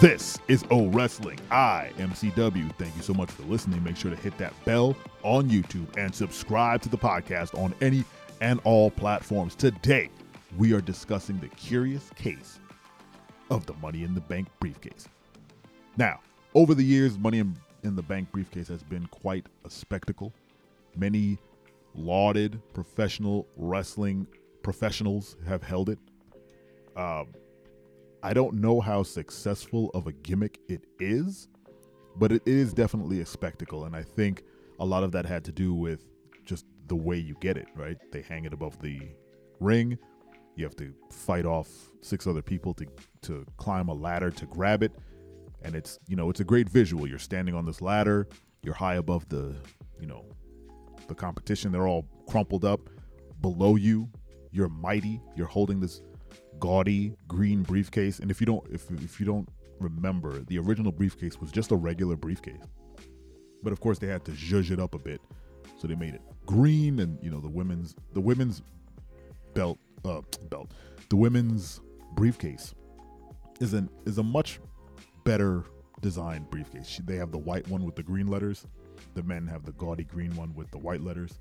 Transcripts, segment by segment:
This is O Wrestling. I am CW. Thank you so much for listening. Make sure to hit that bell on YouTube and subscribe to the podcast on any and all platforms. Today, we are discussing the curious case of the Money in the Bank briefcase. Now, over the years, Money in, the Bank briefcase has been quite a spectacle. Many lauded professional wrestling professionals have held it. Um, I don't know how successful of a gimmick it is, but it is definitely a spectacle. And I think a lot of that had to do with just the way you get it, right? They hang it above the ring. You have to fight off six other people to, to climb a ladder to grab it. And it's, you know, it's a great visual. You're standing on this ladder, you're high above the, you know, the competition. They're all crumpled up. Below you, you're mighty. You're holding this gaudy green briefcase. And if you don't if if you don't remember, the original briefcase was just a regular briefcase. But of course they had to zhuzh it up a bit. So they made it green and you know the women's the women's belt uh belt. The women's briefcase is an is a much better designed briefcase. They have the white one with the green letters. The men have the gaudy green one with the white letters.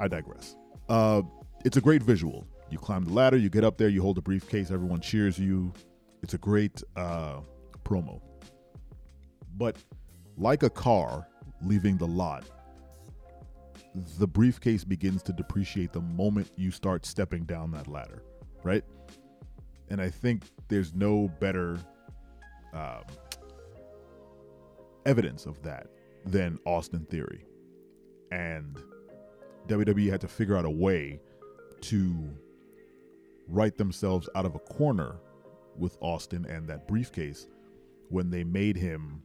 I digress. Uh, it's a great visual. You climb the ladder, you get up there, you hold the briefcase, everyone cheers you. It's a great uh, promo. But like a car leaving the lot, the briefcase begins to depreciate the moment you start stepping down that ladder, right? And I think there's no better um, evidence of that than Austin Theory. And WWE had to figure out a way to write themselves out of a corner with Austin and that briefcase when they made him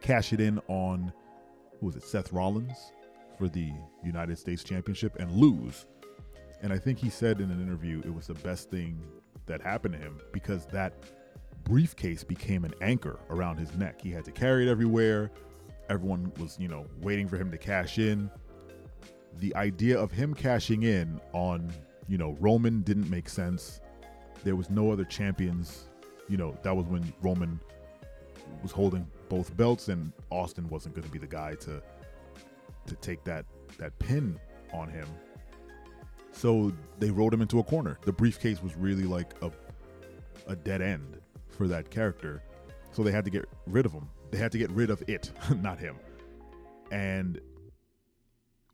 cash it in on who was it Seth Rollins for the United States Championship and lose. And I think he said in an interview it was the best thing that happened to him because that briefcase became an anchor around his neck. He had to carry it everywhere. Everyone was, you know, waiting for him to cash in. The idea of him cashing in on you know, Roman didn't make sense. There was no other champions. You know, that was when Roman was holding both belts, and Austin wasn't going to be the guy to to take that that pin on him. So they rolled him into a corner. The briefcase was really like a a dead end for that character. So they had to get rid of him. They had to get rid of it, not him. And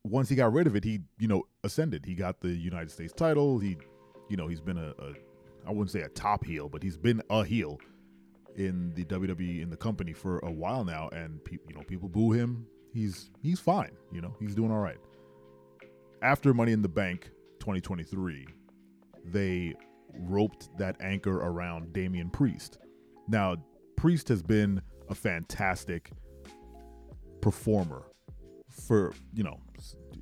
once he got rid of it, he you know ascended. He got the United States title. He, you know, he's been a, a I wouldn't say a top heel, but he's been a heel in the WWE in the company for a while now, and pe- you know people boo him. He's he's fine. You know he's doing all right. After Money in the Bank 2023, they roped that anchor around Damian Priest. Now Priest has been a fantastic performer for you know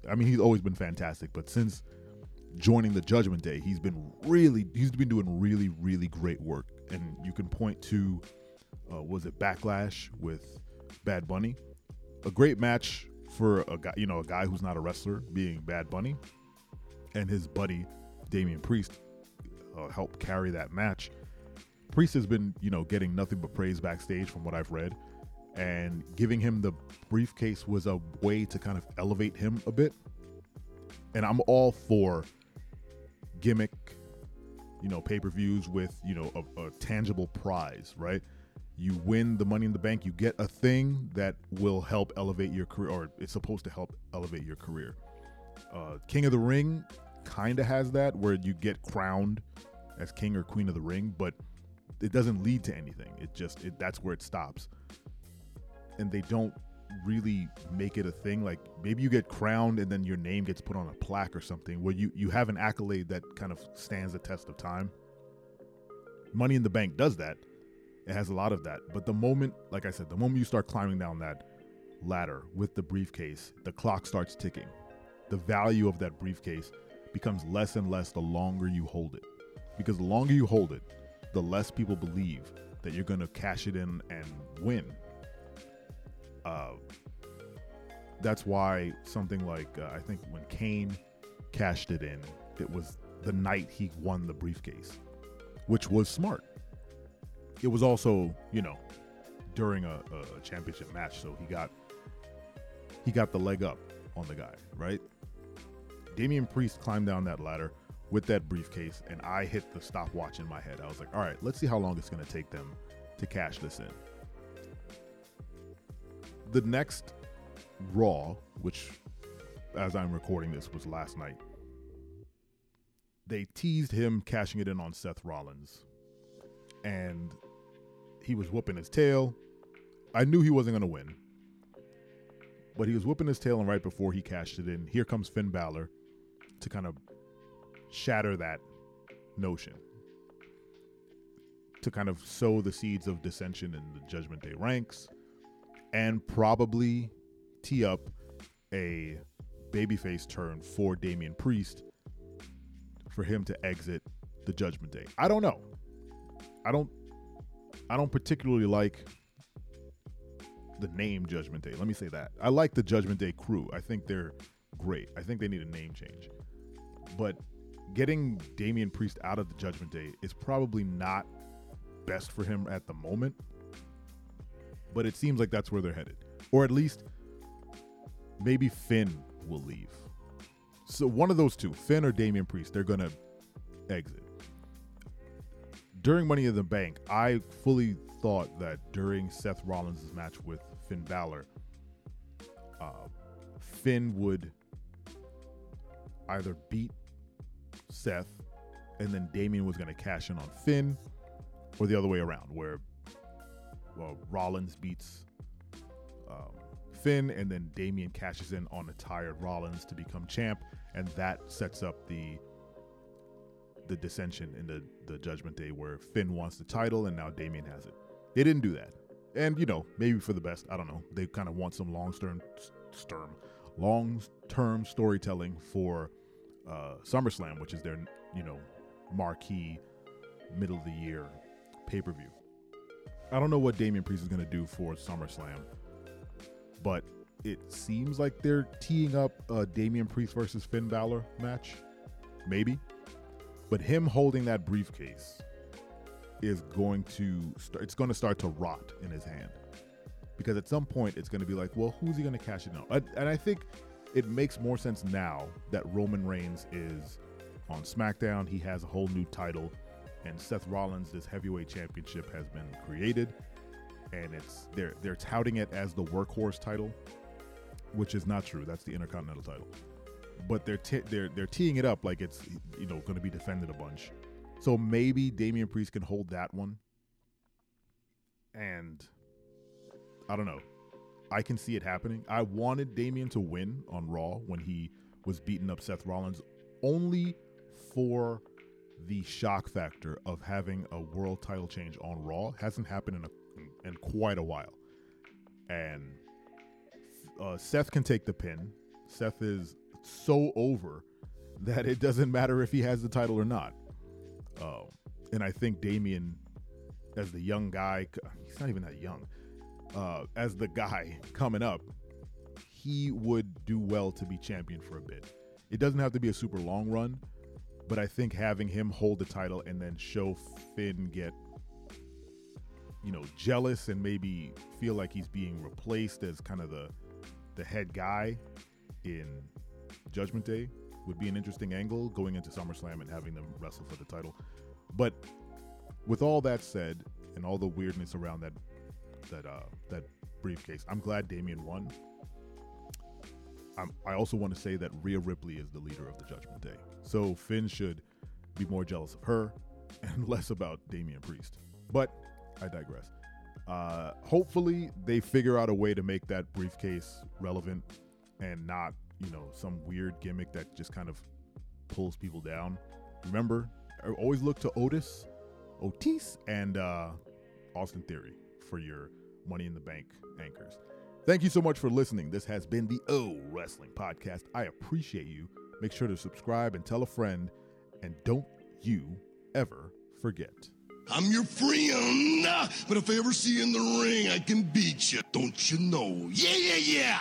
I mean, he's always been fantastic, but since joining the Judgment Day, he's been really he's been doing really really great work. And you can point to uh, was it Backlash with Bad Bunny, a great match for a guy you know a guy who's not a wrestler being Bad Bunny, and his buddy Damian Priest uh, helped carry that match. Priest has been you know getting nothing but praise backstage from what I've read and giving him the briefcase was a way to kind of elevate him a bit. And I'm all for gimmick, you know, pay per views with, you know, a, a, tangible prize, right? You win the money in the bank, you get a thing that will help elevate your career, or it's supposed to help elevate your career. Uh, King of the Ring kind of has that, where you get crowned as King or Queen of the Ring, but it doesn't lead to anything. It just, it, that's where it stops and they don't really make it a thing like maybe you get crowned and then your name gets put on a plaque or something where you you have an accolade that kind of stands the test of time. Money in the bank does that. It has a lot of that. But the moment like i said the moment you start climbing down that ladder with the briefcase the clock starts ticking. The value of that briefcase becomes less and less the longer you hold it. Because the longer you hold it the less people believe that you're going to cash it in and win uh, that's why something like uh, I think when Kane cashed it in, it was the night he won the briefcase, which was smart. it was also, you know, during a, a championship match, so he got he got the leg up on the guy, right? Damian Priest climbed down that ladder with that briefcase, and I hit the stopwatch in my head. I was like, all right, let's see how long it's going to take them to cash this in. The next Raw, which as I'm recording this was last night, they teased him cashing it in on Seth Rollins. And he was whooping his tail. I knew he wasn't going to win. But he was whooping his tail, and right before he cashed it in, here comes Finn Balor to kind of shatter that notion, to kind of sow the seeds of dissension in the Judgment Day ranks, and probably tee up a babyface turn for Damian Priest for him to exit the Judgment Day. I don't know. I don't I don't particularly like the name Judgment Day. Let me say that. I like the Judgment Day crew. I think they're great. I think they need a name change. But getting Damian Priest out of the Judgment Day is probably not best for him at the moment. But it seems like that's where they're headed. Or at least maybe Finn will leave. So one of those two, Finn or Damian Priest, they're gonna exit. During Money in the Bank, I fully thought that during Seth Rollins' match with Finn Balor, uh, Finn would either beat Seth and then Damian was going to cash in on Finn, or the other way around, where well, Rollins beats um, Finn, and then Damian cashes in on a tired Rollins to become champ, and that sets up the the dissension in the the Judgment Day where Finn wants the title and now Damian has it. They didn't do that, and you know maybe for the best. I don't know. They kind of want some long term, long term storytelling for uh, SummerSlam, which is their you know marquee middle of the year pay per view. I don't know what Damian Priest is going to do for SummerSlam but it seems like they're teeing up a Damian Priest versus Finn Balor match, maybe. But him holding that briefcase is going to start, it's going to start to rot in his hand because at some point it's going to be like, well, who's he going to cash it out? And I think it makes more sense now that Roman Reigns is on SmackDown. He has a whole new title, and Seth Rollins' this heavyweight championship has been created and it's they're they're touting it as the workhorse title, which is not true. That's the Intercontinental title, but they're t- they're they're teeing it up like it's you know going to be defended a bunch. So maybe Damian Priest can hold that one, and I don't know. I can see it happening. I wanted Damian to win on Raw when he was beating up Seth Rollins, only for the shock factor of having a world title change on Raw. Hasn't happened in a in quite a while. And uh, Seth can take the pin. Seth is so over that it doesn't matter if he has the title or not. Uh, and I think Damian, as the young guy, he's not even that young, uh, as the guy coming up, he would do well to be champion for a bit. It doesn't have to be a super long run, but I think having him hold the title and then show Finn get you know, jealous and maybe feel like he's being replaced as kind of the the head guy in Judgment Day would be an interesting angle going into SummerSlam and having them wrestle for the title. But with all that said, and all the weirdness around that that uh, that briefcase, I'm glad Damian won. I'm, I also want to say that Rhea Ripley is the leader of the Judgment Day, so Finn should be more jealous of her and less about Damian Priest. But I digress. Uh, hopefully, they figure out a way to make that briefcase relevant and not, you know, some weird gimmick that just kind of pulls people down. Remember, always look to Otis, Otis, and uh, Austin Theory for your Money in the Bank anchors. Thank you so much for listening. This has been the O Wrestling Podcast. I appreciate you. Make sure to subscribe and tell a friend. And don't you ever forget. I'm your friend, but if I ever see you in the ring, I can beat you. Don't you know? Yeah, yeah, yeah.